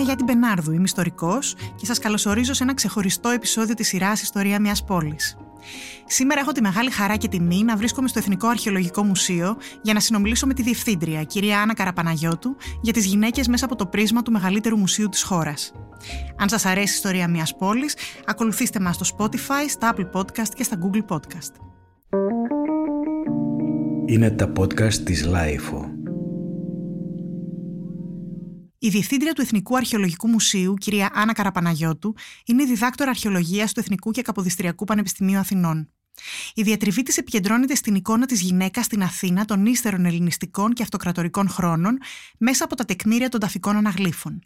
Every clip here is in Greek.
η Αγιάτη Μπενάρδου, είμαι ιστορικός και σας καλωσορίζω σε ένα ξεχωριστό επεισόδιο της σειράς Ιστορία μιας πόλης. Σήμερα έχω τη μεγάλη χαρά και τιμή να βρίσκομαι στο Εθνικό Αρχαιολογικό Μουσείο για να συνομιλήσω με τη Διευθύντρια, κυρία Άννα Καραπαναγιώτου, για τις γυναίκες μέσα από το πρίσμα του μεγαλύτερου μουσείου της χώρας. Αν σας αρέσει η ιστορία μιας πόλης, ακολουθήστε μας στο Spotify, στα Apple Podcast και στα Google Podcast. Είναι τα podcast της LiFO. Η διευθύντρια του Εθνικού Αρχαιολογικού Μουσείου, κυρία Άννα Καραπαναγιώτου, είναι διδάκτορα αρχαιολογίας του Εθνικού και Καποδιστριακού Πανεπιστημίου Αθηνών. Η διατριβή της επικεντρώνεται στην εικόνα της γυναίκας στην Αθήνα των ύστερων ελληνιστικών και αυτοκρατορικών χρόνων μέσα από τα τεκμήρια των ταφικών αναγλύφων.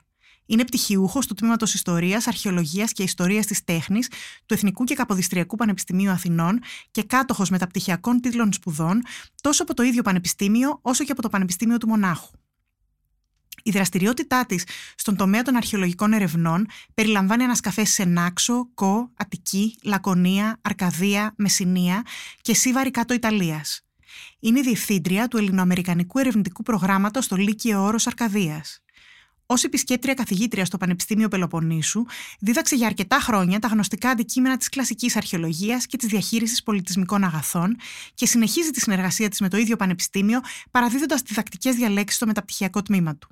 Είναι πτυχιούχος του Τμήματος Ιστορίας, Αρχαιολογίας και Ιστορίας της Τέχνης του Εθνικού και Καποδιστριακού Πανεπιστημίου Αθηνών και κάτοχος μεταπτυχιακών τίτλων σπουδών τόσο από το ίδιο Πανεπιστήμιο όσο και από το Πανεπιστήμιο του Μονάχου. Η δραστηριότητά της στον τομέα των αρχαιολογικών ερευνών περιλαμβάνει ανασκαφέ σε Νάξο, Κο, Αττική, Λακωνία, Αρκαδία, Μεσσηνία και Σίβαρη κάτω Ιταλίας. Είναι διευθύντρια του Ελληνοαμερικανικού Ερευνητικού Προγράμματος στο Λύκειο Όρος Αρκαδίας. Ω επισκέπτρια καθηγήτρια στο Πανεπιστήμιο Πελοποννήσου, δίδαξε για αρκετά χρόνια τα γνωστικά αντικείμενα της κλασικής αρχαιολογίας και της διαχείρισης πολιτισμικών αγαθών και συνεχίζει τη συνεργασία της με το ίδιο Πανεπιστήμιο, παραδίδοντας διδακτικές διαλέξεις στο μεταπτυχιακό τμήμα του.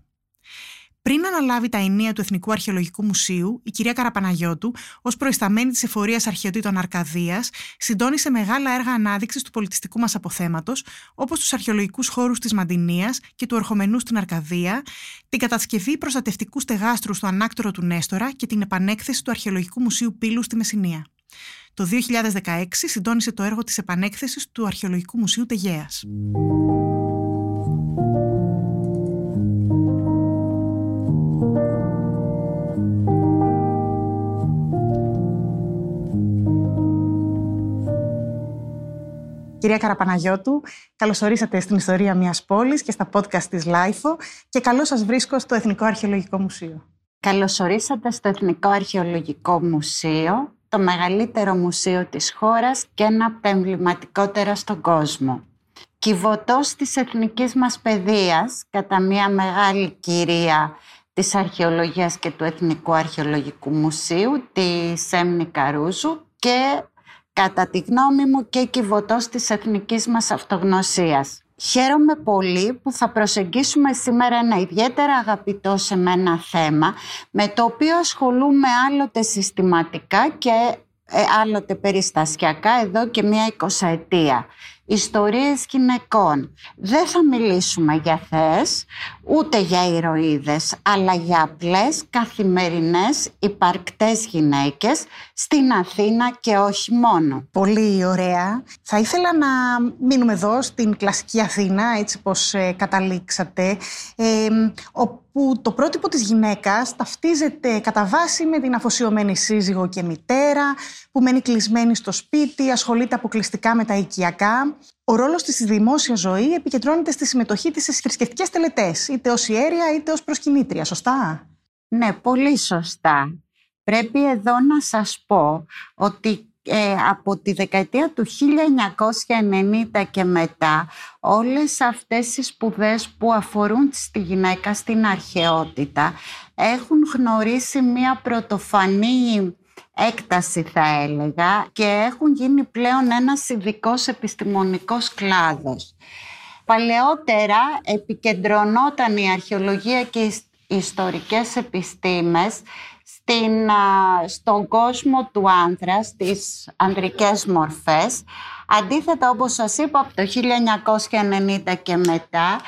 Πριν αναλάβει τα ενία του Εθνικού Αρχαιολογικού Μουσείου, η κυρία Καραπαναγιώτου, ως προϊσταμένη της Εφορίας Αρχαιοτήτων Αρκαδίας, συντόνισε μεγάλα έργα ανάδειξης του πολιτιστικού μας αποθέματος, όπως τους αρχαιολογικούς χώρους της Μαντινίας και του Ερχομενού στην Αρκαδία, την κατασκευή προστατευτικού στεγάστρου στο ανάκτορο του Νέστορα και την επανέκθεση του Αρχαιολογικού Μουσείου Πύλου στη Μεσσηνία. Το 2016 συντόνισε το έργο της επανέκθεσης του Αρχαιολογικού Μουσείου Τεγέας. Κυρία Καραπαναγιώτου, καλώς ορίσατε στην ιστορία μιας πόλης και στα podcast της LIFO και καλώς σας βρίσκω στο Εθνικό Αρχαιολογικό Μουσείο. Καλώς ορίσατε στο Εθνικό Αρχαιολογικό Μουσείο, το μεγαλύτερο μουσείο της χώρας και ένα από τα εμβληματικότερα στον κόσμο. Κυβωτός της εθνικής μας παιδείας, κατά μια μεγάλη κυρία της αρχαιολογίας και του Εθνικού Αρχαιολογικού Μουσείου, τη Σέμνη Καρούζου και κατά τη γνώμη μου και κυβωτός της εθνικής μας αυτογνωσίας. Χαίρομαι πολύ που θα προσεγγίσουμε σήμερα ένα ιδιαίτερα αγαπητό σε μένα θέμα με το οποίο ασχολούμαι άλλοτε συστηματικά και ε, άλλοτε περιστασιακά εδώ και μία εικοσαετία ιστορίες γυναικών. Δεν θα μιλήσουμε για θες, ούτε για ηρωίδες, αλλά για απλές καθημερινές υπαρκτές γυναίκες στην Αθήνα και όχι μόνο. Πολύ ωραία. Θα ήθελα να μείνουμε εδώ στην κλασική Αθήνα, έτσι πως ε, καταλήξατε, ε, όπου το πρότυπο της γυναίκας ταυτίζεται κατά βάση με την αφοσιωμένη σύζυγο και μητέρα, που μένει κλεισμένη στο σπίτι, ασχολείται αποκλειστικά με τα οικιακά ο ρόλος της στη δημόσια ζωή επικεντρώνεται στη συμμετοχή της σε θρησκευτικές τελετές, είτε ως ιέρια είτε ως προσκυνήτρια. Σωστά; Ναι, πολύ σωστά. Πρέπει εδώ να σας πω ότι ε, από τη δεκαετία του 1990 και μετά όλες αυτές οι σπουδές που αφορούν στη γυναίκα στην αρχαιότητα έχουν γνωρίσει μια πρωτοφανή έκταση θα έλεγα και έχουν γίνει πλέον ένας ειδικός επιστημονικός κλάδος. Παλαιότερα επικεντρωνόταν η αρχαιολογία και οι ιστορικές επιστήμες στην, στον κόσμο του άνθρα, στις ανδρικές μορφές. Αντίθετα, όπως σας είπα, από το 1990 και μετά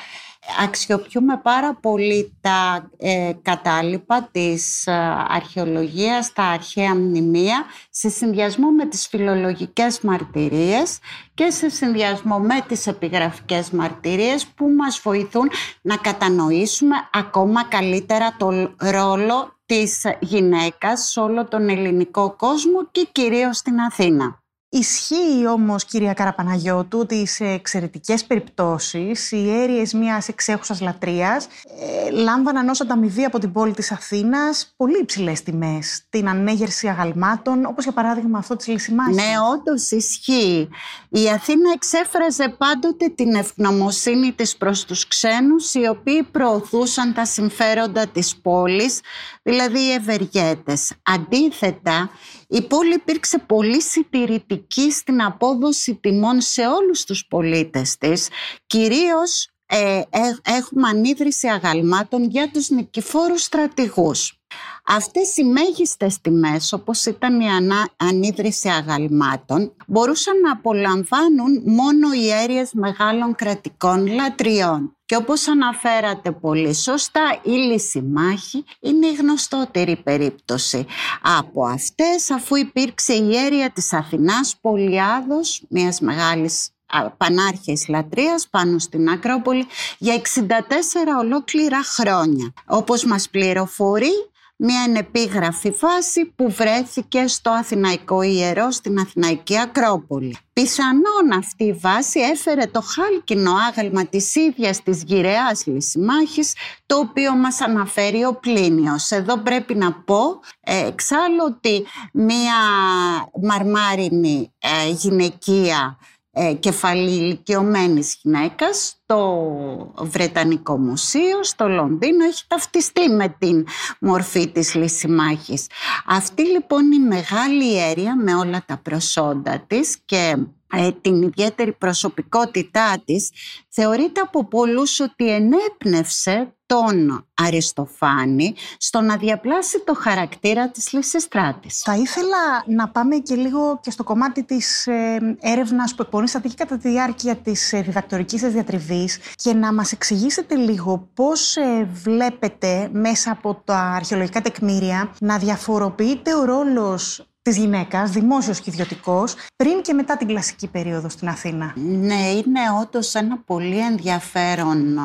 αξιοποιούμε πάρα πολύ τα ε, κατάλοιπα της ε, αρχαιολογίας, τα αρχαία μνημεία, σε συνδυασμό με τις φιλολογικές μαρτυρίες και σε συνδυασμό με τις επιγραφικές μαρτυρίες που μας βοηθούν να κατανοήσουμε ακόμα καλύτερα το ρόλο της γυναίκας σε όλο τον ελληνικό κόσμο και κυρίως στην Αθήνα. Ισχύει όμως, κυρία Καραπαναγιώτου, ότι σε εξαιρετικές περιπτώσεις οι αίριες μιας εξέχουσας λατρείας ε, λάμβαναν ως ανταμοιβή από την πόλη της Αθήνας πολύ υψηλές τιμές. Την ανέγερση αγαλμάτων, όπως για παράδειγμα αυτό της Λυσιμάχης. Ναι, όντως ισχύει. Η Αθήνα εξέφραζε πάντοτε την ευγνωμοσύνη της προς τους ξένους, οι οποίοι προωθούσαν τα συμφέροντα της πόλης, δηλαδή οι ευεργέτες. Αντίθετα, η πόλη υπήρξε πολύ συντηρητική στην απόδοση τιμών σε όλους τους πολίτες της, κυρίως ε, έχουμε ανίδρυση αγαλμάτων για τους νικηφόρους στρατηγούς. Αυτές οι μέγιστες τιμές, όπως ήταν η ανίδρυση αγαλμάτων, μπορούσαν να απολαμβάνουν μόνο οι αίρειες μεγάλων κρατικών λατριών. Και όπως αναφέρατε πολύ σωστά, η Λυσιμάχη είναι η γνωστότερη περίπτωση από αυτές, αφού υπήρξε η αίρια της Αθηνάς Πολιάδος, μιας μεγάλης πανάρχης λατρείας πάνω στην Ακρόπολη για 64 ολόκληρα χρόνια. Όπως μας πληροφορεί μια ενεπίγραφη βάση που βρέθηκε στο Αθηναϊκό Ιερό στην Αθηναϊκή Ακρόπολη. Πιθανόν αυτή η βάση έφερε το χάλκινο άγαλμα της ίδιας της γυραιάς Λυσιμάχης το οποίο μας αναφέρει ο Πλίνιος. Εδώ πρέπει να πω ε, εξάλλου ότι μια μαρμάρινη ε, γυναικεία ε, κεφαλή ηλικιωμένης γυναίκας στο Βρετανικό Μουσείο, στο Λονδίνο, έχει ταυτιστεί με την μορφή της Λυσιμάχης. Αυτή λοιπόν η μεγάλη αίρια με όλα τα προσόντα της και ε, την ιδιαίτερη προσωπικότητά της θεωρείται από πολλούς ότι ενέπνευσε τον Αριστοφάνη στο να διαπλάσει το χαρακτήρα της Λυσιστράτης. Θα ήθελα να πάμε και λίγο και στο κομμάτι της ε, έρευνας που εκπονήσατε και κατά τη διάρκεια της ε, διδακτορικής σας διατριβής και να μας εξηγήσετε λίγο πώς ε, βλέπετε μέσα από τα αρχαιολογικά τεκμήρια να διαφοροποιείται ο ρόλος Της γυναίκας, δημόσιος και ιδιωτικός, πριν και μετά την κλασική περίοδο στην Αθήνα. Ναι, είναι όντως ένα πολύ ενδιαφέρον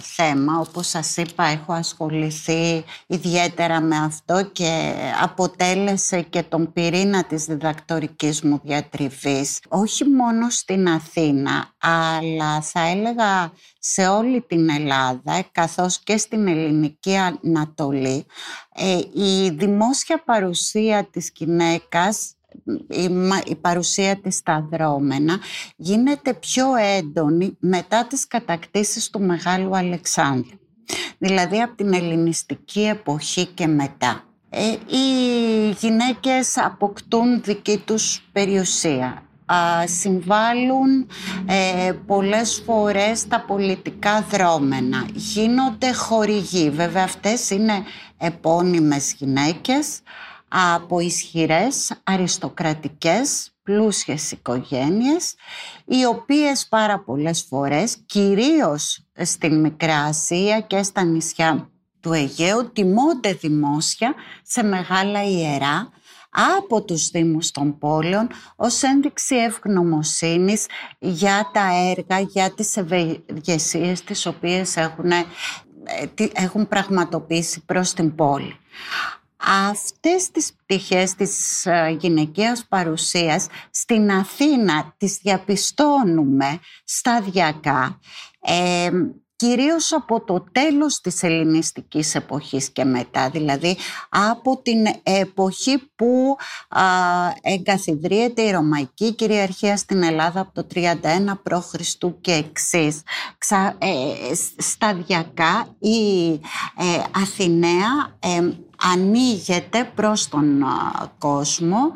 θέμα. Όπως σας είπα, έχω ασχοληθεί ιδιαίτερα με αυτό και αποτέλεσε και τον πυρήνα της διδακτορικής μου διατριβής. Όχι μόνο στην Αθήνα, αλλά θα έλεγα σε όλη την Ελλάδα, καθώς και στην ελληνική Ανατολή, ε, η δημόσια παρουσία της γυναίκας η παρουσία της στα δρόμενα γίνεται πιο έντονη μετά τις κατακτήσεις του Μεγάλου Αλεξάνδρου. Δηλαδή από την ελληνιστική εποχή και μετά. Ε, οι γυναίκες αποκτούν δική τους περιουσία συμβάλλουν ε, πολλές φορές τα πολιτικά δρόμενα. Γίνονται χορηγοί. Βέβαια αυτές είναι επώνυμες γυναίκες από ισχυρές αριστοκρατικές πλούσιες οικογένειες οι οποίες πάρα πολλές φορές κυρίως στην Μικρά Ασία και στα νησιά του Αιγαίου τιμώνται δημόσια σε μεγάλα ιερά από τους Δήμους των πόλεων ως ένδειξη ευγνωμοσύνης για τα έργα, για τις ευεργεσίες τις οποίες έχουν, ε, έχουν πραγματοποιήσει προς την πόλη. Αυτές τις πτυχές της ε, γυναικείας παρουσίας στην Αθήνα τις διαπιστώνουμε σταδιακά ε, κυρίως από το τέλος της ελληνιστικής εποχής και μετά, δηλαδή από την εποχή που α, εγκαθιδρύεται η Ρωμαϊκή κυριαρχία στην Ελλάδα από το 31 π.Χ. και εξής. Ε, σταδιακά η ε, Αθηναία ε, ανοίγεται προς τον κόσμο.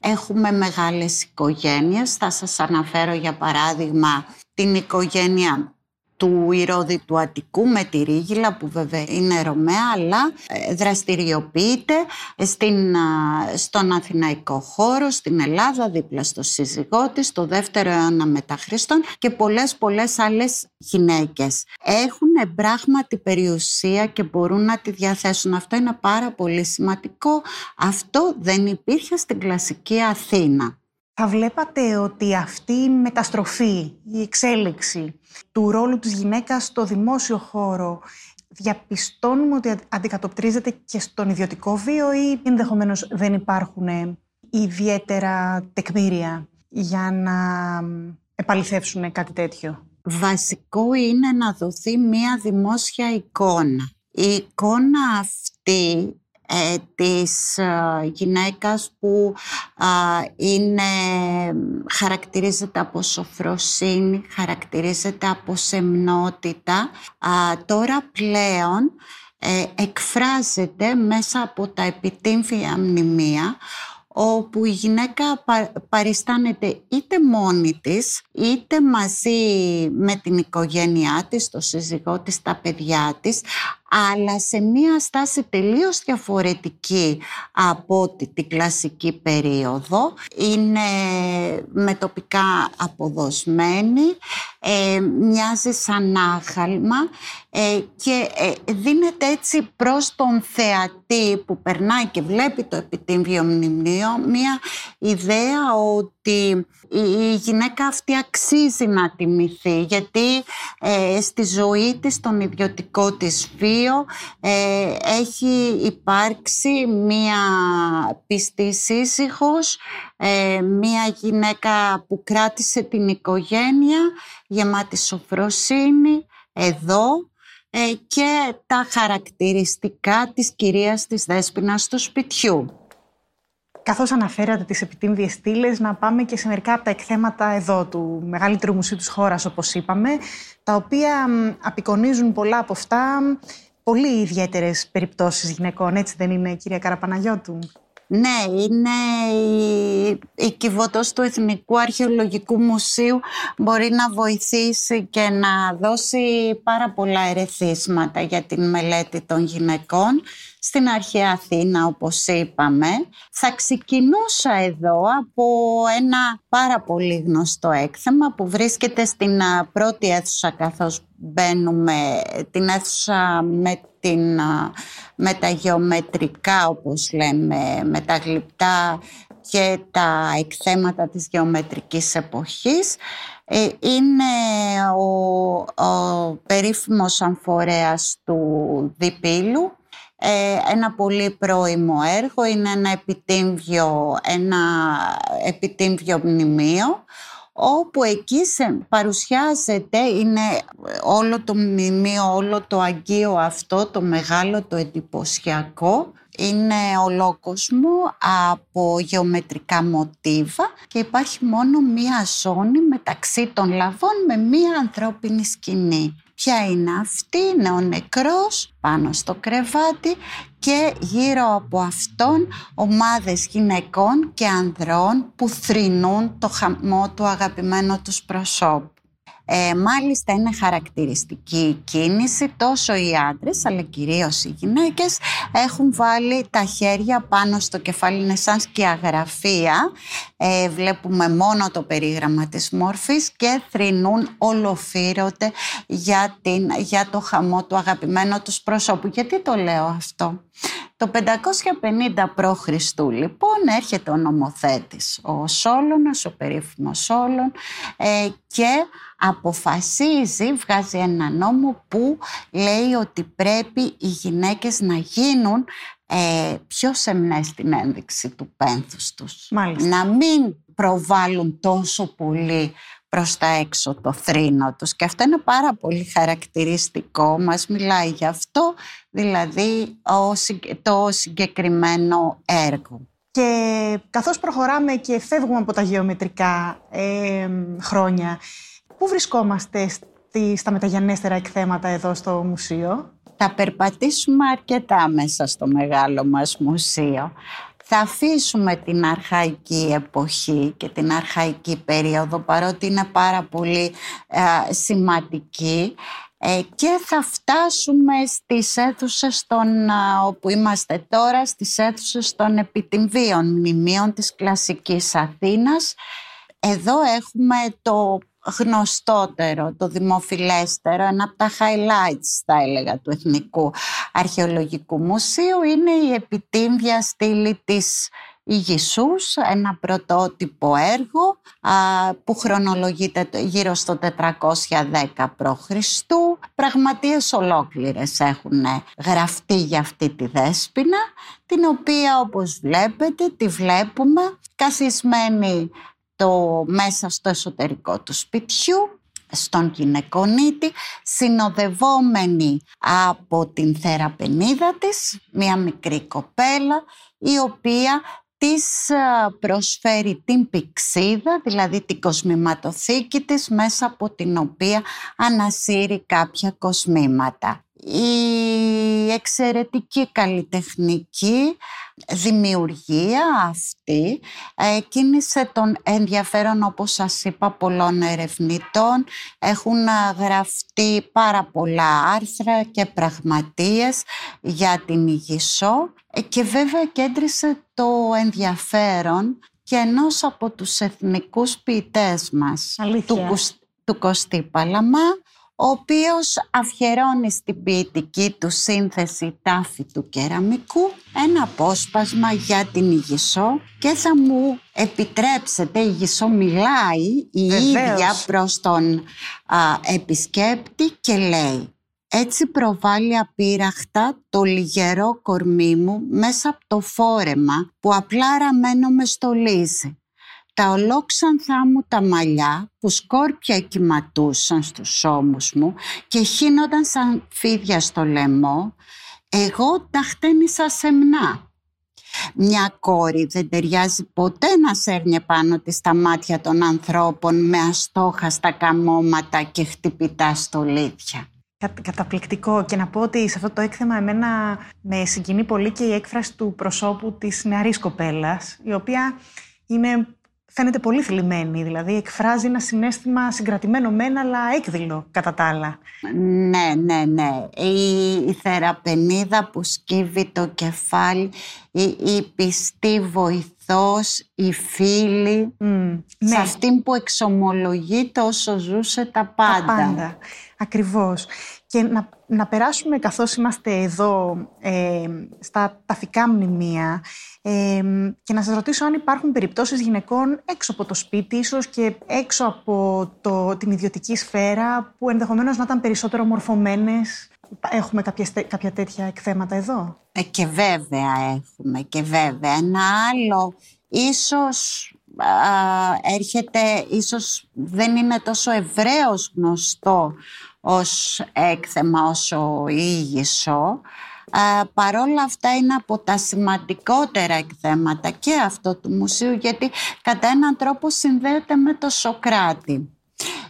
Έχουμε μεγάλες οικογένειες. Θα σας αναφέρω για παράδειγμα την οικογένεια του Ηρώδη του Αττικού με τη Ρίγυλα που βέβαια είναι Ρωμαία αλλά ε, δραστηριοποιείται στην, στον Αθηναϊκό χώρο, στην Ελλάδα δίπλα στο σύζυγό της, το δεύτερο αιώνα μετά Χριστόν και πολλές πολλές άλλες γυναίκες. Έχουν πράγματι περιουσία και μπορούν να τη διαθέσουν. Αυτό είναι πάρα πολύ σημαντικό. Αυτό δεν υπήρχε στην κλασική Αθήνα. Θα βλέπατε ότι αυτή η μεταστροφή, η εξέλιξη του ρόλου της γυναίκας στο δημόσιο χώρο διαπιστώνουμε ότι αντικατοπτρίζεται και στον ιδιωτικό βίο ή ενδεχομένως δεν υπάρχουν ιδιαίτερα τεκμήρια για να επαληθεύσουν κάτι τέτοιο; Βασικό είναι να δοθεί μία δημόσια εικόνα. Η εικόνα αυτή ε, της ε, γυναίκας που είναι, χαρακτηρίζεται από σοφροσύνη, χαρακτηρίζεται από σεμνότητα, τώρα πλέον ε, εκφράζεται μέσα από τα επιτύμφια μνημεία όπου η γυναίκα παριστάνεται είτε μόνη της, είτε μαζί με την οικογένειά της, το σύζυγό της, τα παιδιά της, αλλά σε μία στάση τελείως διαφορετική από την κλασική περίοδο. Είναι με τοπικά αποδοσμένη, ε, μοιάζει σαν άγαλμα ε, και ε, δίνεται έτσι προς τον θεατή που περνάει και βλέπει το επιτύμβιο μνημείο μία ιδέα ότι η γυναίκα αυτή αξίζει να τιμηθεί γιατί στη ζωή της, στον ιδιωτικό της βίο έχει υπάρξει μία πιστή σύζυγος, μία γυναίκα που κράτησε την οικογένεια γεμάτη σοφροσύνη εδώ ε, και τα χαρακτηριστικά της κυρίας της Δέσποινας του σπιτιού. Καθώς αναφέρατε τις επιτύμβιες στήλες, να πάμε και σε μερικά από τα εκθέματα εδώ του μεγαλύτερου μουσείου της χώρας, όπως είπαμε, τα οποία απεικονίζουν πολλά από αυτά πολύ ιδιαίτερες περιπτώσεις γυναικών, έτσι δεν είναι κυρία Καραπαναγιώτου; Ναι, είναι η, η κυβωτός του Εθνικού Αρχαιολογικού Μουσείου μπορεί να βοηθήσει και να δώσει πάρα πολλά ερεθίσματα για την μελέτη των γυναικών στην αρχαία Αθήνα όπως είπαμε. Θα ξεκινούσα εδώ από ένα πάρα πολύ γνωστό έκθεμα που βρίσκεται στην πρώτη αίθουσα καθώς μπαίνουμε την αίθουσα με, την, με τα γεωμετρικά όπως λέμε, με τα γλυπτά και τα εκθέματα της γεωμετρικής εποχής. Ε, είναι ο, ο περίφημος αμφορέας του Διπύλου ε, ένα πολύ πρώιμο έργο, είναι ένα επιτύμβιο, ένα επιτύμβιο μνημείο όπου εκεί παρουσιάζεται, είναι όλο το μνημείο, όλο το αγκείο αυτό, το μεγάλο, το εντυπωσιακό, είναι ολόκοσμο από γεωμετρικά μοτίβα και υπάρχει μόνο μία ζώνη μεταξύ των λαβών με μία ανθρώπινη σκηνή. Ποια είναι αυτή, είναι ο νεκρός πάνω στο κρεβάτι και γύρω από αυτόν ομάδες γυναικών και ανδρών που θρηνούν το χαμό του αγαπημένου τους προσώπου. Ε, μάλιστα είναι χαρακτηριστική η κίνηση, τόσο οι άντρες αλλά κυρίως οι γυναίκες έχουν βάλει τα χέρια πάνω στο κεφάλι, είναι σαν σκιαγραφία, ε, βλέπουμε μόνο το περίγραμμα της μόρφης και θρυνούν ολοφύρωτε για, την, για το χαμό του αγαπημένου τους προσώπου. Γιατί το λέω αυτό; Το 550 π.Χ. λοιπόν έρχεται ο νομοθέτης, ο Σόλωνας, ο περίφημος Σόλων ε, και αποφασίζει, βγάζει ένα νόμο που λέει ότι πρέπει οι γυναίκες να γίνουν ε, πιο σεμνές στην ένδειξη του πένθους τους; Να μην προβάλλουν τόσο πολύ προς τα έξω το θρήνο τους και αυτό είναι πάρα πολύ χαρακτηριστικό, μας μιλάει γι' αυτό, δηλαδή το συγκεκριμένο έργο. Και καθώς προχωράμε και φεύγουμε από τα γεωμετρικά ε, χρόνια, πού βρισκόμαστε στη, στα μεταγενέστερα εκθέματα εδώ στο μουσείο; Θα περπατήσουμε αρκετά μέσα στο μεγάλο μας μουσείο θα αφήσουμε την αρχαϊκή εποχή και την αρχαϊκή περίοδο παρότι είναι πάρα πολύ ε, σημαντική ε, και θα φτάσουμε στις αίθουσες των, ε, όπου είμαστε τώρα, στις αίθουσες των επιτυμβίων μνημείων της κλασικής Αθήνας. Εδώ έχουμε το γνωστότερο, το δημοφιλέστερο, ένα από τα highlights θα έλεγα του Εθνικού Αρχαιολογικού Μουσείου είναι η επιτύμβια στήλη της Ιγισούς, ένα πρωτότυπο έργο που χρονολογείται γύρω στο 410 π.Χ. Πραγματείες ολόκληρες έχουν γραφτεί για αυτή τη δέσποινα, την οποία όπως βλέπετε τη βλέπουμε καθισμένη στο, μέσα στο εσωτερικό του σπιτιού στον γυναικονίτη, συνοδευόμενη από την θεραπενίδα της, μια μικρή κοπέλα, η οποία της προσφέρει την πηξίδα, δηλαδή την κοσμηματοθήκη της, μέσα από την οποία ανασύρει κάποια κοσμήματα. Η εξαιρετική καλλιτεχνική δημιουργία αυτή ε, κίνησε τον ενδιαφέρον όπως σας είπα πολλών ερευνητών. Έχουν γραφτεί πάρα πολλά άρθρα και πραγματείες για την Ιγισό ε, και βέβαια κέντρισε το ενδιαφέρον και ενός από τους εθνικούς ποιητές μας του, του Κωστή Παλαμά ο οποίος αφιερώνει στην ποιητική του σύνθεση τάφη του κεραμικού ένα απόσπασμα για την Ιγισό και θα μου επιτρέψετε, η Ιγισό μιλάει η ίδια προς τον επισκέπτη και λέει έτσι προβάλλει απείραχτα το λιγερό κορμί μου μέσα από το φόρεμα που απλά ραμμένο με στολίζει τα ολόξανθά μου τα μαλλιά που σκόρπια κυματούσαν στους ώμους μου και χύνονταν σαν φίδια στο λαιμό, εγώ τα χτένισα σεμνά. Μια κόρη δεν ταιριάζει ποτέ να σέρνει πάνω της τα μάτια των ανθρώπων με αστόχαστα καμώματα και χτυπητά στολίδια. Καταπληκτικό και να πω ότι σε αυτό το έκθεμα εμένα με συγκινεί πολύ και η έκφραση του προσώπου της νεαρής κοπέλας η οποία είναι φαίνεται πολύ θλιμμένη, δηλαδή εκφράζει ένα συνέστημα συγκρατημένο μένα, αλλά έκδηλο κατά τα άλλα. Ναι, ναι, ναι. Η, η θεραπενίδα που σκύβει το κεφάλι, η, η πιστή βοηθός, η φίλη, mm, σε ναι. αυτήν που εξομολογεί όσο ζούσε τα πάντα. Τα πάντα, ακριβώς. Και να, να περάσουμε καθώς είμαστε εδώ ε, στα ταφικά μνημεία ε, και να σας ρωτήσω αν υπάρχουν περιπτώσεις γυναικών έξω από το σπίτι, ίσως και έξω από το, την ιδιωτική σφαίρα που ενδεχομένως να ήταν περισσότερο μορφωμένες. Έχουμε κάποια, κάποια τέτοια εκθέματα εδώ; Ε, και βέβαια έχουμε και βέβαια. Ένα άλλο ίσως έρχεται, ίσως δεν είναι τόσο ευρέως γνωστό ως έκθεμα όσο ήγησο. παρόλα αυτά είναι από τα σημαντικότερα εκθέματα και αυτό του μουσείου γιατί κατά έναν τρόπο συνδέεται με το Σοκράτη.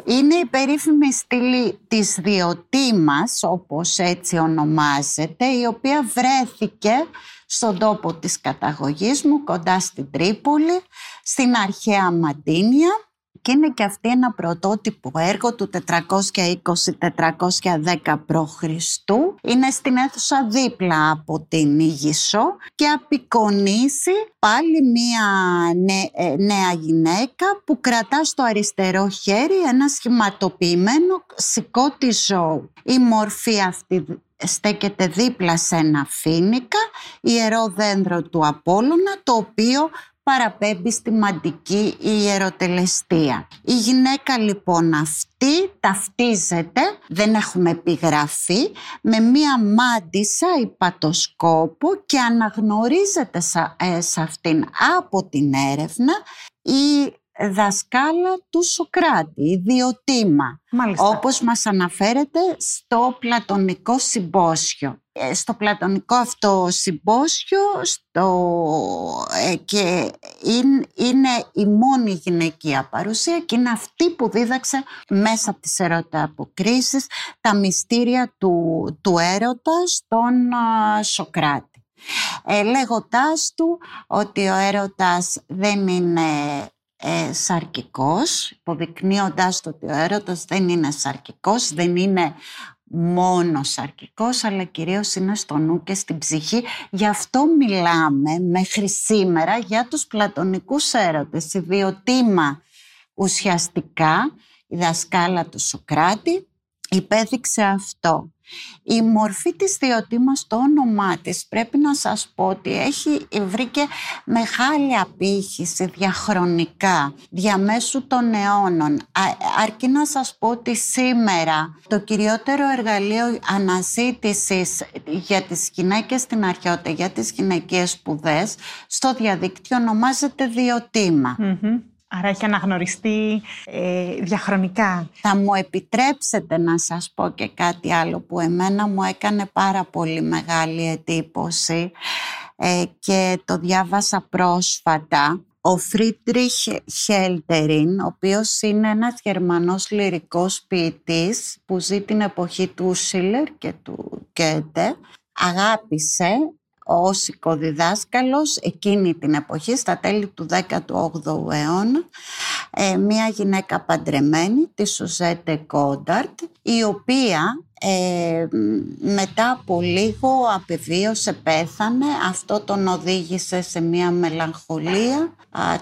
Είναι η περίφημη στήλη της Διωτήμας, όπως έτσι ονομάζεται, η οποία βρέθηκε στον τόπο της καταγωγής μου, κοντά στην Τρίπολη, στην αρχαία Μαντίνια και είναι και αυτή ένα πρωτότυπο έργο του 420-410 π.Χ. Είναι στην αίθουσα δίπλα από την Ήγησο και απεικονίζει πάλι μία ε, νέα γυναίκα που κρατά στο αριστερό χέρι ένα σχηματοποιημένο σηκώτη ζώου. Η μορφή αυτή στέκεται δίπλα σε ένα φίνικα, ιερό δέντρο του Απόλλωνα, το οποίο παραπέμπει στη μαντική ιεροτελεστία. Η γυναίκα λοιπόν αυτή ταυτίζεται, δεν έχουμε επιγραφή, με μία μάντισα υπατοσκόπο και αναγνωρίζεται ε, σε αυτήν από την έρευνα η δασκάλα του Σοκράτη, ιδιωτήμα, Μάλιστα. όπως μας αναφέρεται στο πλατωνικό συμπόσιο. Ε, στο πλατωνικό αυτό συμπόσιο στο, ε, και είναι, η μόνη γυναικεία παρουσία και είναι αυτή που δίδαξε μέσα από τις ερώτα αποκρίσεις τα μυστήρια του, του έρωτα στον Σοκράτη. Ε, λέγοντάς του ότι ο έρωτας δεν είναι ε, σαρκικός, υποδεικνύοντας το ότι ο έρωτας δεν είναι σαρκικός, δεν είναι μόνο σαρκικός, αλλά κυρίως είναι στο νου και στην ψυχή. Γι' αυτό μιλάμε μέχρι σήμερα για τους πλατωνικούς έρωτες. Η βιωτήμα ουσιαστικά, η δασκάλα του Σοκράτη, υπέδειξε αυτό. Η μορφή της θεοτήμας στο όνομά της πρέπει να σας πω ότι έχει βρήκε μεγάλη απήχηση διαχρονικά διαμέσου των αιώνων. αρκεί να σας πω ότι σήμερα το κυριότερο εργαλείο αναζήτησης για τις γυναίκες στην αρχαιότητα, για τις γυναικείες σπουδές στο διαδίκτυο ονομάζεται Άρα έχει αναγνωριστεί ε, διαχρονικά. Θα μου επιτρέψετε να σας πω και κάτι άλλο που εμένα μου έκανε πάρα πολύ μεγάλη εντύπωση ε, και το διάβασα πρόσφατα. Ο Φρίτριχ Χέλτεριν, ο οποίος είναι ένας γερμανός λυρικός ποιητής που ζει την εποχή του Σίλερ και του Κέντε, αγάπησε ως οικοδιδάσκαλος εκείνη την εποχή, στα τέλη του 18ου αιώνα, ε, μια γυναίκα παντρεμένη, τη Σουζέτε Κόνταρτ, η οποία ε, μετά από λίγο απεβίωσε, πέθανε. Αυτό τον οδήγησε σε μια μελαγχολία,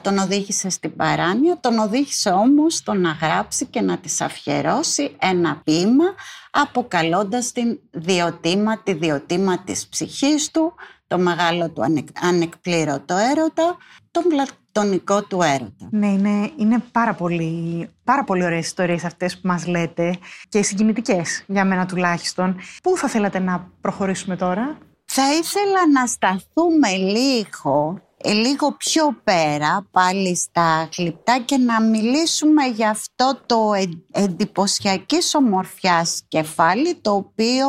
τον οδήγησε στην παράνοια, τον οδήγησε όμως το να γράψει και να της αφιερώσει ένα ποίημα αποκαλώντας την διοτήμα, τη διοτήμα της ψυχής του, το μεγάλο του ανεκπλήρωτο έρωτα, τον πλατωνικό του έρωτα. Ναι, είναι, είναι πάρα, πολύ, πάρα πολύ ωραίες ιστορίες αυτές που μας λέτε και συγκινητικές για μένα τουλάχιστον. Πού θα θέλατε να προχωρήσουμε τώρα; Θα ήθελα να σταθούμε λίγο ε, λίγο πιο πέρα πάλι στα γλυπτά και να μιλήσουμε για αυτό το εντυπωσιακής ομορφιάς κεφάλι το οποίο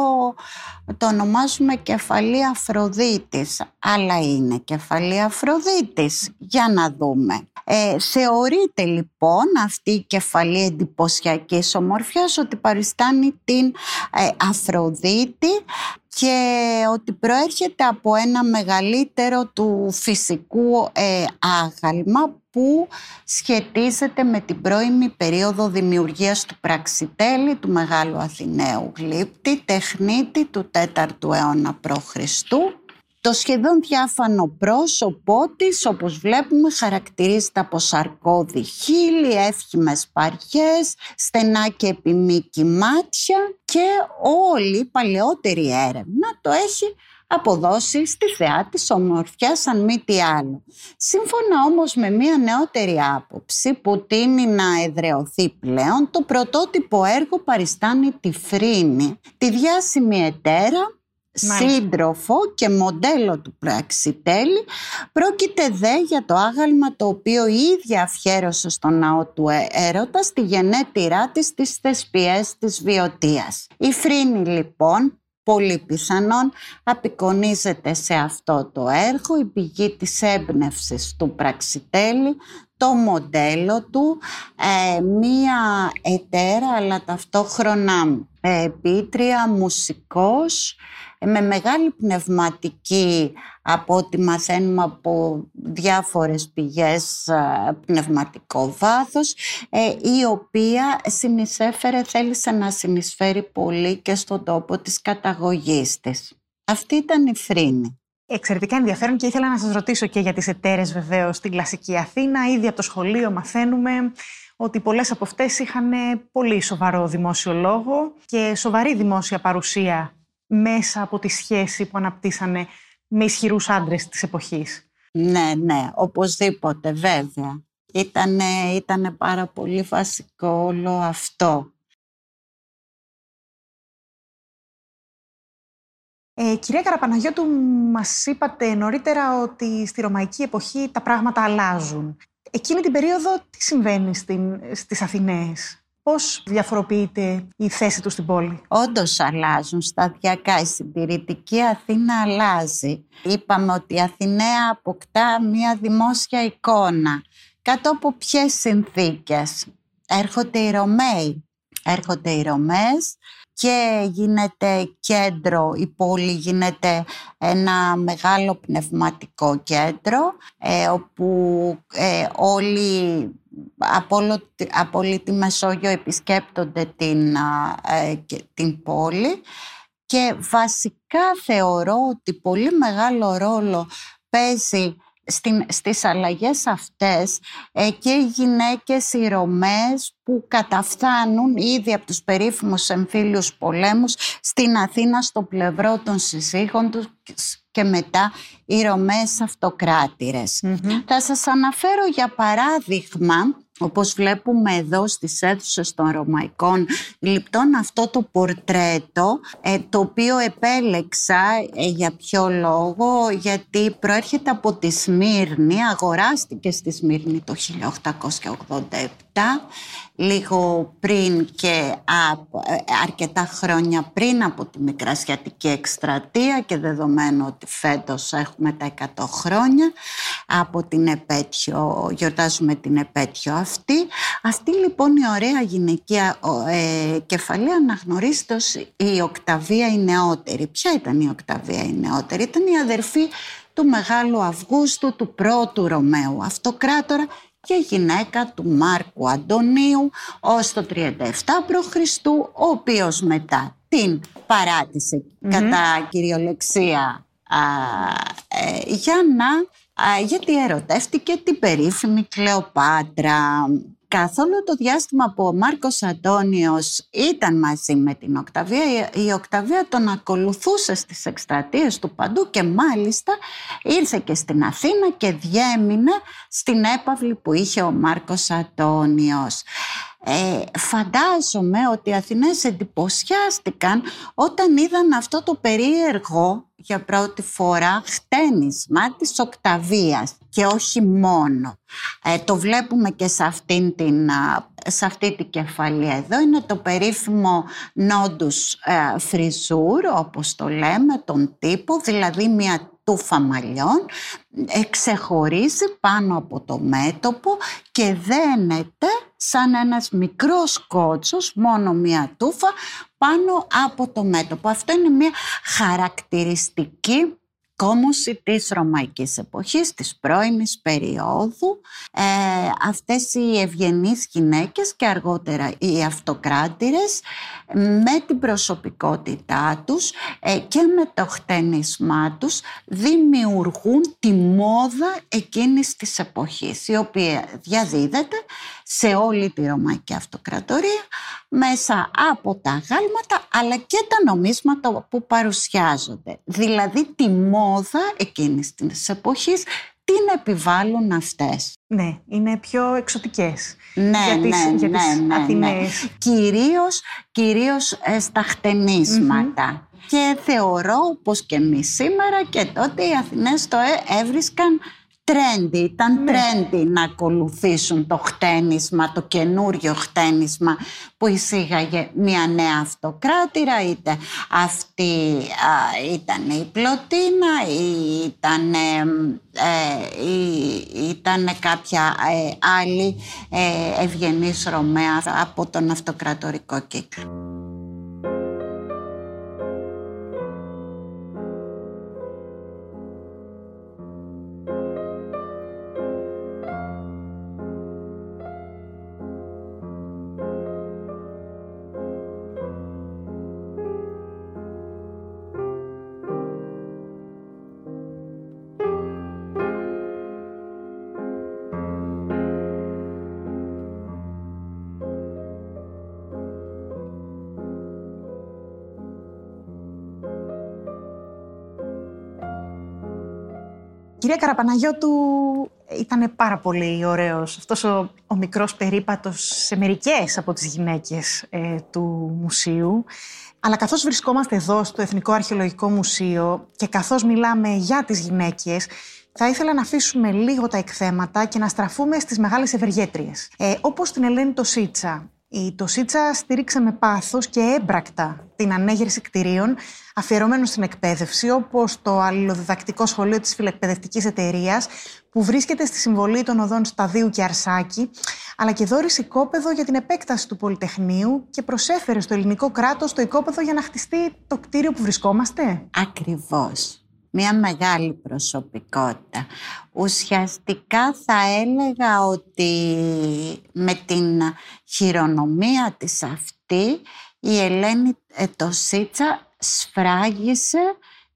το ονομάζουμε κεφαλή Αφροδίτης. Αλλά είναι κεφαλή Αφροδίτης για να δούμε. Ε, θεωρείται λοιπόν αυτή η κεφαλή εντυπωσιακής ομορφιάς ότι παριστάνει την ε, Αφροδίτη και ότι προέρχεται από ένα μεγαλύτερο του φυσικού ε, άγαλμα που σχετίζεται με την πρώιμη περίοδο δημιουργίας του Πραξιτέλη, του Μεγάλου Αθηναίου γλύπτη, τεχνίτη του 4ου αιώνα π.Χ. Το σχεδόν διάφανο πρόσωπό της, όπως βλέπουμε, χαρακτηρίζεται από σαρκώδη χείλη, εύχημες παριές, στενά και επιμήκη μάτια και όλη η παλαιότερη έρευνα το έχει αποδώσει στη θεά της ομορφιάς σαν μη τι άλλο. Σύμφωνα όμως με μία νεότερη άποψη που τίνει να εδρεωθεί πλέον, το πρωτότυπο έργο παριστάνει τη Φρίνη, τη διάσημη ετέρα σύντροφο και μοντέλο του πραξιτέλη. Πρόκειται δε για το άγαλμα το οποίο η ίδια αφιέρωσε στο ναό του ε, έρωτα στη γενέτειρά της στις θεσπιές της βιωτίας. Η Φρίνη λοιπόν πολύ πιθανόν απεικονίζεται σε αυτό το έργο. Η πηγή της έμπνευσης του πραξιτέλη το μοντέλο του, ε, μία ετέρα αλλά ταυτόχρονα ε, επίτρια, μουσικός, με μεγάλη πνευματική από ό,τι μαθαίνουμε από διάφορες πηγές πνευματικό βάθος ε, η οποία συνεισέφερε, θέλησε να συνεισφέρει πολύ και στον τόπο της καταγωγής της. Αυτή ήταν η Φρίνη. Εξαιρετικά ενδιαφέρον και ήθελα να σας ρωτήσω και για τις εταίρες βεβαίως στην κλασική Αθήνα. Ήδη από το σχολείο μαθαίνουμε ότι πολλές από αυτές είχαν πολύ σοβαρό δημόσιο λόγο και σοβαρή δημόσια παρουσία μέσα από τη σχέση που αναπτύσσανε με ισχυρούς άντρες της εποχής. Ναι, ναι, οπωσδήποτε, βέβαια. Ήτανε, ήτανε πάρα πολύ βασικό όλο αυτό. Ε, κυρία Καραπαναγιώτου, μας είπατε νωρίτερα ότι στη Ρωμαϊκή εποχή τα πράγματα αλλάζουν. Εκείνη την περίοδο τι συμβαίνει στην, στις Αθηναίες; Πώς διαφοροποιείται η θέση τους στην πόλη; Όντως αλλάζουν σταδιακά. Η συντηρητική Αθήνα αλλάζει. Είπαμε ότι η Αθηναία αποκτά μια δημόσια εικόνα. Κάτω από ποιες συνθήκες; Έρχονται οι Ρωμαίοι. Έρχονται οι Ρωμαίες και γίνεται κέντρο, η πόλη γίνεται ένα μεγάλο πνευματικό κέντρο ε, όπου ε, όλοι από, όλη τη Μεσόγειο επισκέπτονται την, ε, την πόλη. Και βασικά θεωρώ ότι πολύ μεγάλο ρόλο παίζει στην, στις αλλαγές αυτές ε, και οι γυναίκες οι Ρωμές που καταφθάνουν ήδη από τους περίφημους εμφύλιους πολέμους στην Αθήνα στο πλευρό των συζύγων τους και μετά οι Ρωμές Θα σας αναφέρω για παράδειγμα όπως βλέπουμε εδώ στις αίθουσες των Ρωμαϊκών λοιπόν αυτό το πορτρέτο ε, το οποίο επέλεξα ε, για ποιο λόγο γιατί προέρχεται από τη Σμύρνη αγοράστηκε στη Σμύρνη το 1887 λίγο πριν και ε, αρκετά χρόνια πριν από τη Μικρασιατική Εκστρατεία και δεδομένου ότι φέτος έχουμε τα 100 χρόνια από την επέτειο, γιορτάζουμε την επέτειο αυτή. Αυτή λοιπόν η ωραία γυναικεία ε, κεφαλαία αναγνωρίζεται ως η Οκταβία η νεότερη. Ποια ήταν η Οκταβία η νεότερη, ήταν η αδερφή του Μεγάλου Αυγούστου, του πρώτου Ρωμαίου Αυτοκράτορα και γυναίκα του Μάρκου Αντωνίου ως το 37 π.Χ. ο οποίος μετά την παρατησε κατά κυριολεξία α, ε, για να, γιατί ερωτεύτηκε την περίφημη Κλεοπάτρα καθόλου το διάστημα που ο Μάρκος Αντώνιος ήταν μαζί με την Οκταβία, η Οκταβία τον ακολουθούσε στις εκστρατείες του παντού και μάλιστα ήρθε και στην Αθήνα και διέμεινε στην έπαυλη που είχε ο Μάρκος Αντώνιος. Ε, φαντάζομαι ότι οι Αθηνές εντυπωσιάστηκαν όταν είδαν αυτό το περίεργο για πρώτη φορά χτένισμα της Οκταβίας και όχι μόνο. Ε, το βλέπουμε και σε, αυτήν την, σε αυτή την κεφαλή εδώ. Είναι το περίφημο νόντους ε, φριζούρ, όπως το λέμε, τον τύπο, δηλαδή μια τούφα μαλλιών, εξεχωρίζει πάνω από το μέτωπο και δένεται σαν ένας μικρός κότσος, μόνο μία τούφα, πάνω από το μέτωπο. Αυτό είναι μια χαρακτηριστική κόμωση της Ρωμαϊκής εποχής, της πρώιμης περίοδου. Ε, αυτές οι ευγενείς γυναίκες και αργότερα οι αυτοκράτηρες με την προσωπικότητά τους ε, και με το χτένισμά τους δημιουργούν τη μόδα εκείνης της εποχής η οποία διαδίδεται σε όλη τη Ρωμαϊκή Αυτοκρατορία μέσα από τα γάλματα αλλά και τα νομίσματα που παρουσιάζονται. Δηλαδή τη μόδα εκείνης της εποχής την επιβάλλουν αυτές. Ναι, είναι πιο εξωτικές ναι, για τις, ναι, για τις ναι, ναι, ναι. Κυρίως, κυρίως ε, στα χτενίσματα. Και θεωρώ πως και εμείς σήμερα και τότε οι Αθηνές το ε, έβρισκαν τρέντι, ήταν ναι. τρέντι να ακολουθήσουν το χτένισμα, το καινούριο χτένισμα που εισήγαγε μια νέα αυτοκράτηρα, είτε αυτή ήταν η Πλωτίνα ή ήταν, ε, ήταν κάποια ε, άλλη ε, ευγενής Ρωμαία από τον αυτοκρατορικό κύκλο. Κυρία Καραπαναγιώτου ήταν πάρα πολύ ωραίος αυτός ο, ο μικρός περίπατος σε μερικές από τις γυναίκες ε, του μουσείου. Αλλά καθώς βρισκόμαστε εδώ στο Εθνικό Αρχαιολογικό Μουσείο και καθώς μιλάμε για τις γυναίκες, θα ήθελα να αφήσουμε λίγο τα εκθέματα και να στραφούμε στις μεγάλες ευεργέτριες. Ε, όπως την Ελένη Τοσίτσα, η Τοσίτσα στήριξε με πάθος και έμπρακτα την ανέγερση κτηρίων αφιερωμένων στην εκπαίδευση, όπως το αλληλοδιδακτικό σχολείο της Φιλεκπαιδευτικής Εταιρείας, που βρίσκεται στη συμβολή των οδών Σταδίου και Αρσάκη, αλλά και δόρισε οικόπεδο για την επέκταση του Πολυτεχνείου και προσέφερε στο ελληνικό κράτος το οικόπεδο για να χτιστεί το κτίριο που βρισκόμαστε. Ακριβώς μια μεγάλη προσωπικότητα. Ουσιαστικά θα έλεγα ότι με την χειρονομία της αυτή η Ελένη Ετοσίτσα σφράγισε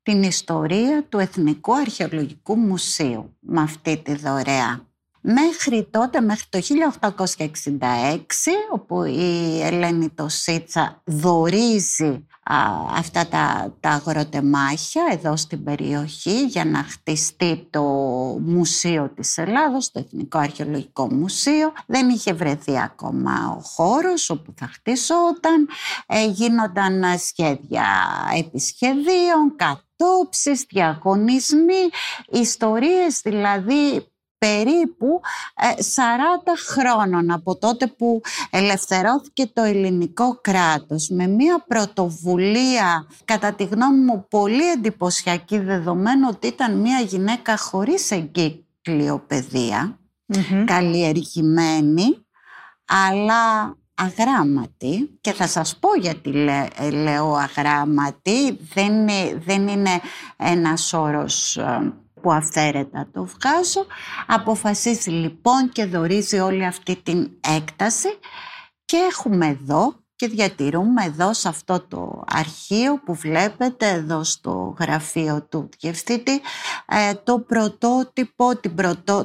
την ιστορία του Εθνικού Αρχαιολογικού Μουσείου με αυτή τη δωρεά. Μέχρι τότε, μέχρι το 1866, όπου η Ελένη Τοσίτσα δορίζει αυτά τα, τα αγροτεμάχια εδώ στην περιοχή για να χτιστεί το Μουσείο της Ελλάδος, το Εθνικό Αρχαιολογικό Μουσείο. Δεν είχε βρεθεί ακόμα ο χώρος όπου θα χτισόταν. Ε, γίνονταν σχέδια επισχεδίων, κατόψεις, διαγωνισμοί, ιστορίες δηλαδή περίπου 40 ε, χρόνων από τότε που ελευθερώθηκε το ελληνικό κράτος. Με μια πρωτοβουλία κατά τη γνώμη μου πολύ εντυπωσιακή δεδομένου ότι ήταν μια γυναίκα χωρίς εγκύκλιο καλλιεργημένη αλλά αγράμματη. Και θα σας πω γιατί λέω αγράμματη. Δεν είναι, δεν είναι ένας όρος ε, που αυθαίρετα το βγάζω. Αποφασίζει λοιπόν και δορίζει όλη αυτή την έκταση και έχουμε εδώ και διατηρούμε εδώ σε αυτό το αρχείο που βλέπετε εδώ στο γραφείο του διευθύnτη ε, το πρωτότυπο, την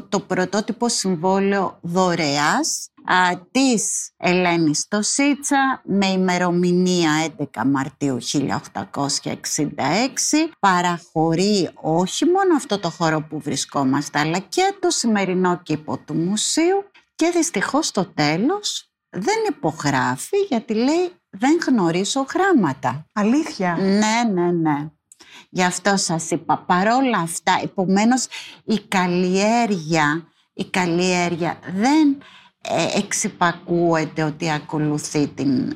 το πρωτότυπο συμβόλαιο δωρεάς α, της Ελένης Τοσίτσα με ημερομηνία 11 Μαρτίου 1866 παραχωρεί όχι μόνο αυτό το χώρο που βρισκόμαστε αλλά και το σημερινό κήπο του μουσείου. Και δυστυχώς στο τέλος δεν υπογράφει γιατί λέει δεν γνωρίζω γράμματα. Αλήθεια. Ναι, ναι, ναι. Γι' αυτό σας είπα. Παρόλα αυτά, επομένως η καλλιέργεια, η καλλιέργεια δεν ε, εξυπακούεται ότι ακολουθεί την,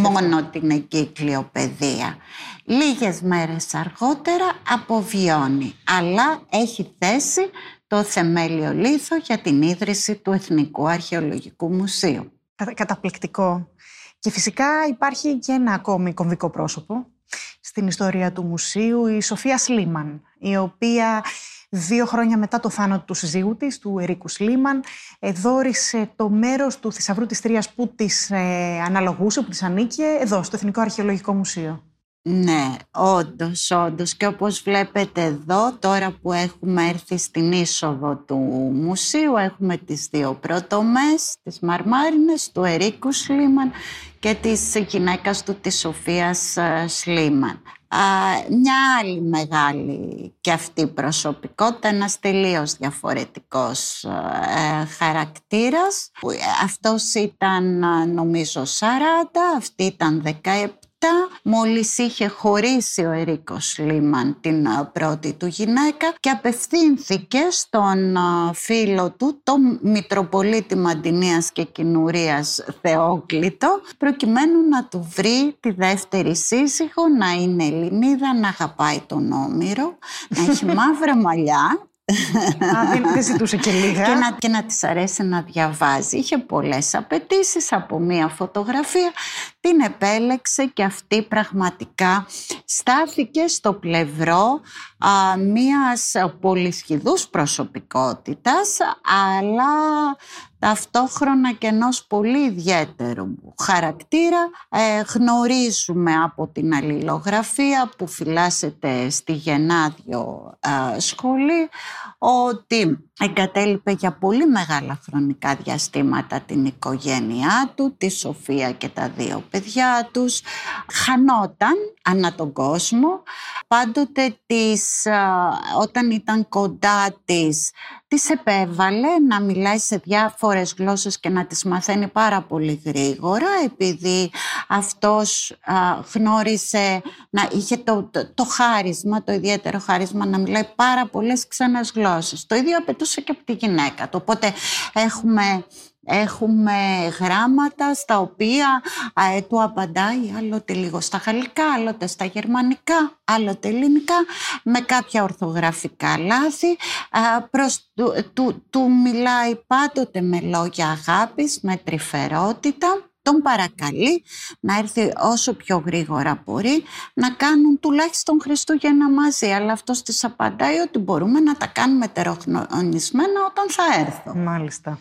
μόνο την εγκύκλιο παιδεία. Λίγες μέρες αργότερα αποβιώνει, αλλά έχει θέσει το θεμέλιο λίθο για την ίδρυση του Εθνικού Αρχαιολογικού Μουσείου. Καταπληκτικό. Και φυσικά υπάρχει και ένα ακόμη κομβικό πρόσωπο στην ιστορία του μουσείου, η Σοφία Σλίμαν, η οποία δύο χρόνια μετά το θάνατο του συζύγου της, του Ερίκου Σλίμαν, δόρισε το μέρος του θησαυρού της Τρίας που της ε, αναλογούσε, που της ανήκε, εδώ, στο Εθνικό Αρχαιολογικό Μουσείο. Ναι, όντως, όντως. Και όπως βλέπετε εδώ, τώρα που έχουμε έρθει στην είσοδο του μουσείου, έχουμε τις δύο πρωτομές, τις Μαρμάρινες, του Ερίκου Σλίμαν και της γυναίκας του, της Σοφίας ε, Σλίμαν. μια άλλη μεγάλη και αυτή προσωπικότητα, ένας τελείως διαφορετικός ε, χαρακτήρας. Αυτός ήταν νομίζω 40, αυτή ήταν 17 μόλις είχε χωρίσει ο Ερίκος Λίμαν την πρώτη του γυναίκα και απευθύνθηκε στον φίλο του, τον Μητροπολίτη Μαντινίας και Κοινουρίας Θεόκλητο, προκειμένου να του βρει τη δεύτερη σύζυγο, να είναι Ελληνίδα, να αγαπάει τον Όμηρο, να έχει μαύρα μαλλιά δεν ζητούσε και λίγα. Και να, και να της αρέσει να διαβάζει. Είχε πολλές απαιτήσεις από μία φωτογραφία. Την επέλεξε και αυτή πραγματικά στάθηκε στο πλευρό α, μίας πολυσχηδούς προσωπικότητας αλλά ταυτόχρονα και ενός πολύ ιδιαίτερου χαρακτήρα. Ε, γνωρίζουμε από την αλληλογραφία που φυλάσσεται στη Γενάδιο ε, σχολή ότι εγκατέλειπε για πολύ μεγάλα χρονικά διαστήματα την οικογένειά του, τη Σοφία και τα δύο παιδιά τους. Χανόταν ανά τον κόσμο. Πάντοτε της, όταν ήταν κοντά της, της επέβαλε να μιλάει σε διάφορες γλώσσες και να τις μαθαίνει πάρα πολύ γρήγορα επειδή αυτός γνώρισε να είχε το, το, χάρισμα, το ιδιαίτερο χάρισμα να μιλάει πάρα πολλές ξένες γλώσσες. Το ίδιο απαιτούσε και από τη γυναίκα του. Οπότε έχουμε Έχουμε γράμματα στα οποία ε, του απαντάει άλλοτε λίγο στα γαλλικά, άλλοτε στα γερμανικά, άλλοτε ελληνικά, με κάποια ορθογραφικά λάθη. Ε, προς, του, του, μιλάει πάντοτε με λόγια αγάπης, με τρυφερότητα. Τον παρακαλεί να έρθει όσο πιο γρήγορα μπορεί να κάνουν τουλάχιστον Χριστούγεννα μαζί. Αλλά αυτός της απαντάει ότι μπορούμε να τα κάνουμε τεροχνονισμένα όταν θα έρθω. Μάλιστα.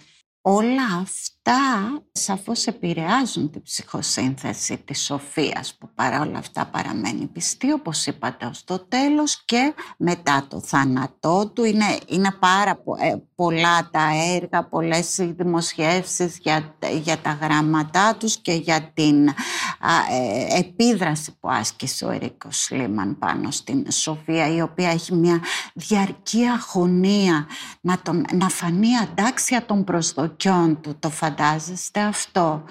Όλα αυτά σαφώς επηρεάζουν την ψυχοσύνθεση της Σοφίας που παρά αυτά παραμένει πιστή όπως είπατε ως το τέλος και μετά το θάνατό του. Είναι, είναι πάρα ε, πολλά τα έργα, πολλές οι δημοσιεύσεις για, για τα γράμματά τους και για την ε, επίδραση που άσκησε ο Ερίκος Λίμαν πάνω στην Σοφία η οποία έχει μια διαρκή αγωνία να, τον, να φανεί αντάξια των προσδοκιών του. Το φαντάζεστε αυτό.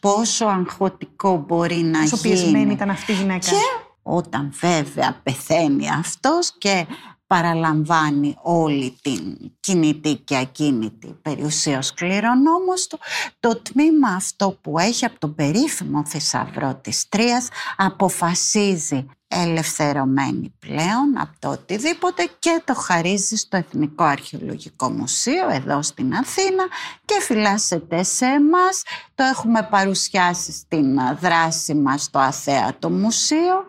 Πόσο αγχωτικό μπορεί να Πόσο γίνει. Πόσο πιεσμένη ήταν αυτή η γυναίκα. Και όταν βέβαια πεθαίνει αυτός και παραλαμβάνει όλη την κινητή και ακίνητη περιουσία ως κληρονόμος του, το τμήμα αυτό που έχει από τον περίφημο θησαυρό της Τρίας αποφασίζει ελευθερωμένη πλέον από το οτιδήποτε και το χαρίζει στο Εθνικό Αρχαιολογικό Μουσείο εδώ στην Αθήνα και φυλάσσεται σε εμάς. Το έχουμε παρουσιάσει στην δράση μας στο Αθέατο Μουσείο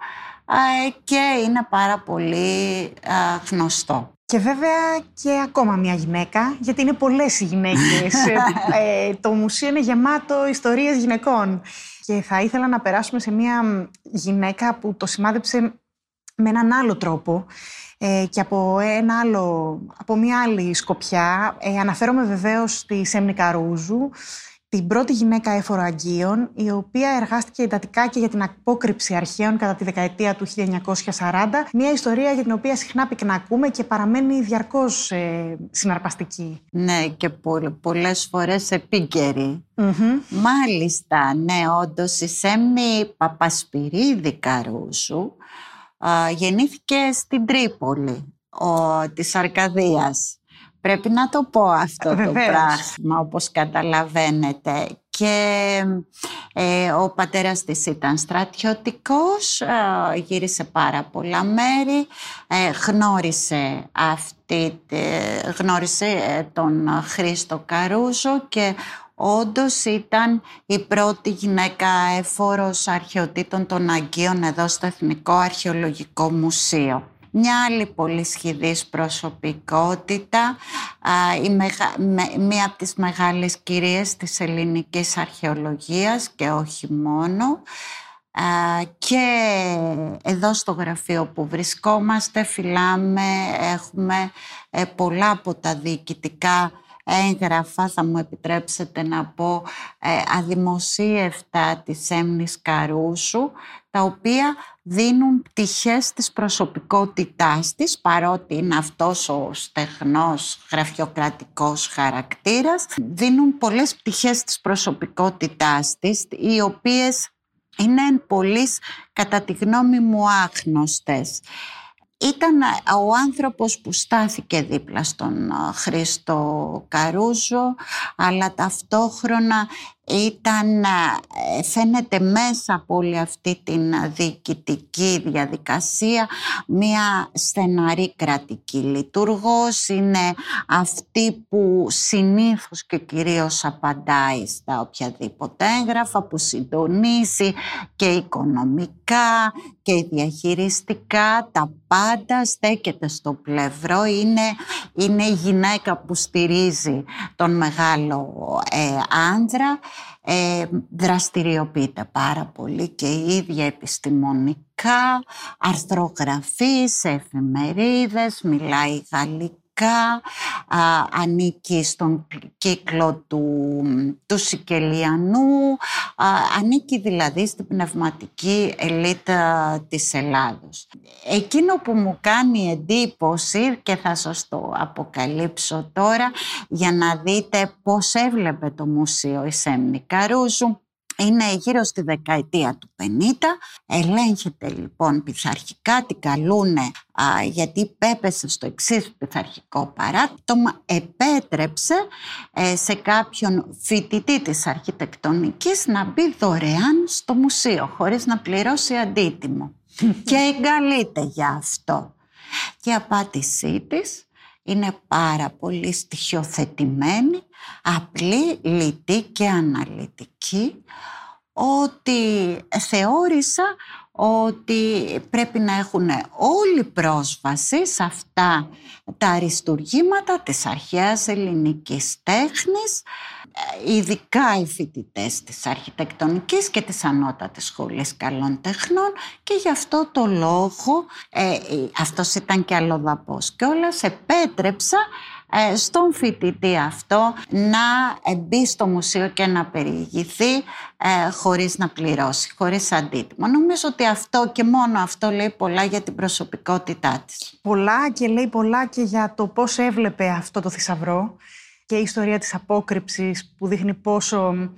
και είναι πάρα πολύ γνωστό. Και βέβαια και ακόμα μια γυναίκα, γιατί είναι πολλές οι γυναίκες. Ε, το μουσείο είναι γεμάτο ιστορίες γυναικών. Και θα ήθελα να περάσουμε σε μια γυναίκα που το σημάδεψε με έναν άλλο τρόπο ε, και από, ένα άλλο, από μια άλλη σκοπιά. Ε, αναφέρομαι βεβαίως στη Σέμνη Καρούζου, την πρώτη γυναίκα έφορο αγγείων, η οποία εργάστηκε εντατικά και για την απόκρυψη αρχαίων κατά τη δεκαετία του 1940. Μια ιστορία για την οποία συχνά πυκνακούμε και παραμένει διαρκώς ε, συναρπαστική. Ναι, και πολλές φορές επίκαιρη. Μάλιστα, ναι, όντως η Σέμνη Παπασπυρίδη Καρούσου γεννήθηκε στην Τρίπολη ο, της Αρκαδίας Πρέπει να το πω αυτό το πράγμα όπως καταλαβαίνετε. Και ε, ο πατέρας της ήταν στρατιωτικός, ε, γύρισε πάρα πολλά μέρη, ε, γνώρισε, αυτή, γνώρισε τον Χρήστο Καρούζο και όντως ήταν η πρώτη γυναίκα εφόρος αρχαιοτήτων των Αγγείων εδώ στο Εθνικό Αρχαιολογικό Μουσείο. Μια άλλη πολύ σχηδής προσωπικότητα, η μία από τις μεγάλες κυρίες της ελληνικής αρχαιολογίας και όχι μόνο. Και εδώ στο γραφείο που βρισκόμαστε φυλάμε, έχουμε ε, πολλά από τα διοικητικά έγγραφα, θα μου επιτρέψετε να πω, ε, αδημοσίευτα της Έμνης Καρούσου, τα οποία δίνουν πτυχές της προσωπικότητάς της, παρότι είναι αυτός ο στεγνός γραφειοκρατικός χαρακτήρας, δίνουν πολλές πτυχές της προσωπικότητάς της, οι οποίες είναι πολύ κατά τη γνώμη μου άγνωστες ήταν ο άνθρωπος που στάθηκε δίπλα στον Χρήστο Καρούζο αλλά ταυτόχρονα ήταν, ε, φαίνεται μέσα από όλη αυτή την διοικητική διαδικασία μια στεναρή κρατική λειτουργός, είναι αυτή που συνήθως και κυρίως απαντάει στα οποιαδήποτε έγγραφα, που συντονίζει και οικονομικά και διαχειριστικά, τα πάντα στέκεται στο πλευρό, είναι, είναι η γυναίκα που στηρίζει τον μεγάλο ε, άντρα ε, δραστηριοποιείται πάρα πολύ και η ίδια επιστημονικά, αρθρογραφεί σε εφημερίδες, μιλάει γαλλικά α, ανήκει στον κύκλο του, του Σικελιανού, α, ανήκει δηλαδή στην πνευματική ελίτα της Ελλάδος. Εκείνο που μου κάνει εντύπωση και θα σας το αποκαλύψω τώρα για να δείτε πώς έβλεπε το Μουσείο η Σέμνη Καρούζου είναι γύρω στη δεκαετία του 50. Ελέγχεται λοιπόν πειθαρχικά, την καλούνε γιατί πέπεσε στο εξής πειθαρχικό παράπτωμα, επέτρεψε ε, σε κάποιον φοιτητή της αρχιτεκτονικής να μπει δωρεάν στο μουσείο χωρίς να πληρώσει αντίτιμο. και εγκαλείται για αυτό. Και η απάντησή της είναι πάρα πολύ στοιχειοθετημένη, απλή, λιτή και αναλυτική, ότι θεώρησα ότι πρέπει να έχουν όλη πρόσβαση σε αυτά τα αριστουργήματα της αρχαίας ελληνικής τέχνης ε, ειδικά οι φοιτητές της αρχιτεκτονικής και της ανώτατης σχολής καλών τεχνών και γι' αυτό το λόγο, ε, αυτός ήταν και αλλοδαπός και όλα επέτρεψα ε, στον φοιτητή αυτό να μπει στο μουσείο και να περιηγηθεί ε, χωρίς να πληρώσει, χωρίς αντίτιμο. Νομίζω ότι αυτό και μόνο αυτό λέει πολλά για την προσωπικότητά της. Πολλά και λέει πολλά και για το πώς έβλεπε αυτό το θησαυρό και η ιστορία της απόκρυψης που δείχνει πόσο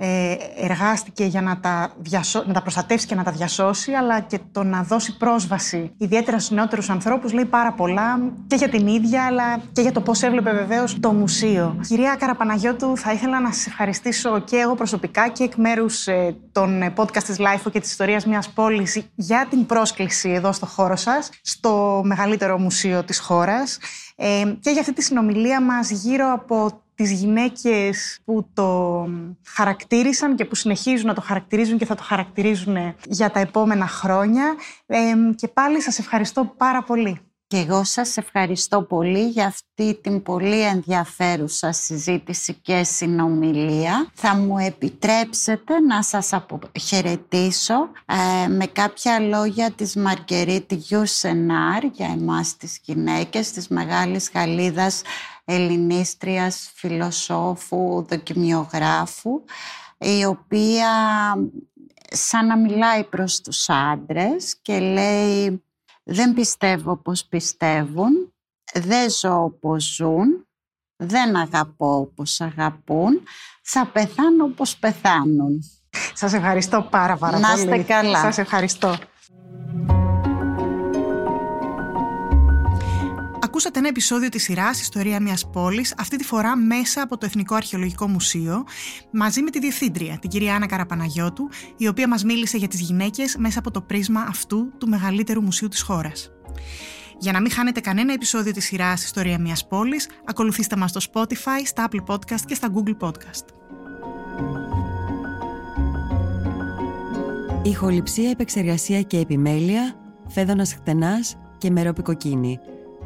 ε, εργάστηκε για να τα, διασώ... να τα προστατεύσει και να τα διασώσει, αλλά και το να δώσει πρόσβαση, ιδιαίτερα στους νεότερους ανθρώπους, λέει πάρα πολλά και για την ίδια, αλλά και για το πώς έβλεπε βεβαίως το μουσείο. Κυρία Καραπαναγιώτου, θα ήθελα να σας ευχαριστήσω και εγώ προσωπικά και εκ μέρους ε, των ε, podcast της LIFO και της ιστορίας μιας πόλης για την πρόσκληση εδώ στο χώρο σας, στο μεγαλύτερο μουσείο της χώρας. Ε, και για αυτή τη συνομιλία μας γύρω από τις γυναίκες που το χαρακτήρισαν και που συνεχίζουν να το χαρακτηρίζουν και θα το χαρακτηρίζουν για τα επόμενα χρόνια. και πάλι σας ευχαριστώ πάρα πολύ. Και εγώ σας ευχαριστώ πολύ για αυτή την πολύ ενδιαφέρουσα συζήτηση και συνομιλία. Θα μου επιτρέψετε να σας αποχαιρετήσω ε, με κάποια λόγια της Μαργκερίτη Γιούσενάρ για εμάς τις γυναίκες της Μεγάλης Γαλλίδας ελληνίστριας, φιλοσόφου, δοκιμιογράφου, η οποία σαν να μιλάει προς τους άντρες και λέει «Δεν πιστεύω πως πιστεύουν, δεν ζω όπως ζουν, δεν αγαπώ όπως αγαπούν, θα πεθάνω όπως πεθάνουν». Σας ευχαριστώ πάρα πάρα πολύ. Να είστε καλά. Σας ευχαριστώ. Ακούσατε ένα επεισόδιο της σειράς «Ιστορία μιας πόλης», αυτή τη φορά μέσα από το Εθνικό Αρχαιολογικό Μουσείο, μαζί με τη Διευθύντρια, την κυρία Άννα Καραπαναγιώτου, η οποία μας μίλησε για τις γυναίκες μέσα από το πρίσμα αυτού του μεγαλύτερου μουσείου της χώρας. Για να μην χάνετε κανένα επεισόδιο της σειράς «Ιστορία μιας πόλης», ακολουθήστε μας στο Spotify, στα Apple Podcast και στα Google Podcast. Ηχοληψία, επεξεργασία και επιμέλεια, Φαίδωνας Κτενάς και Μερόπη Κοκκίνη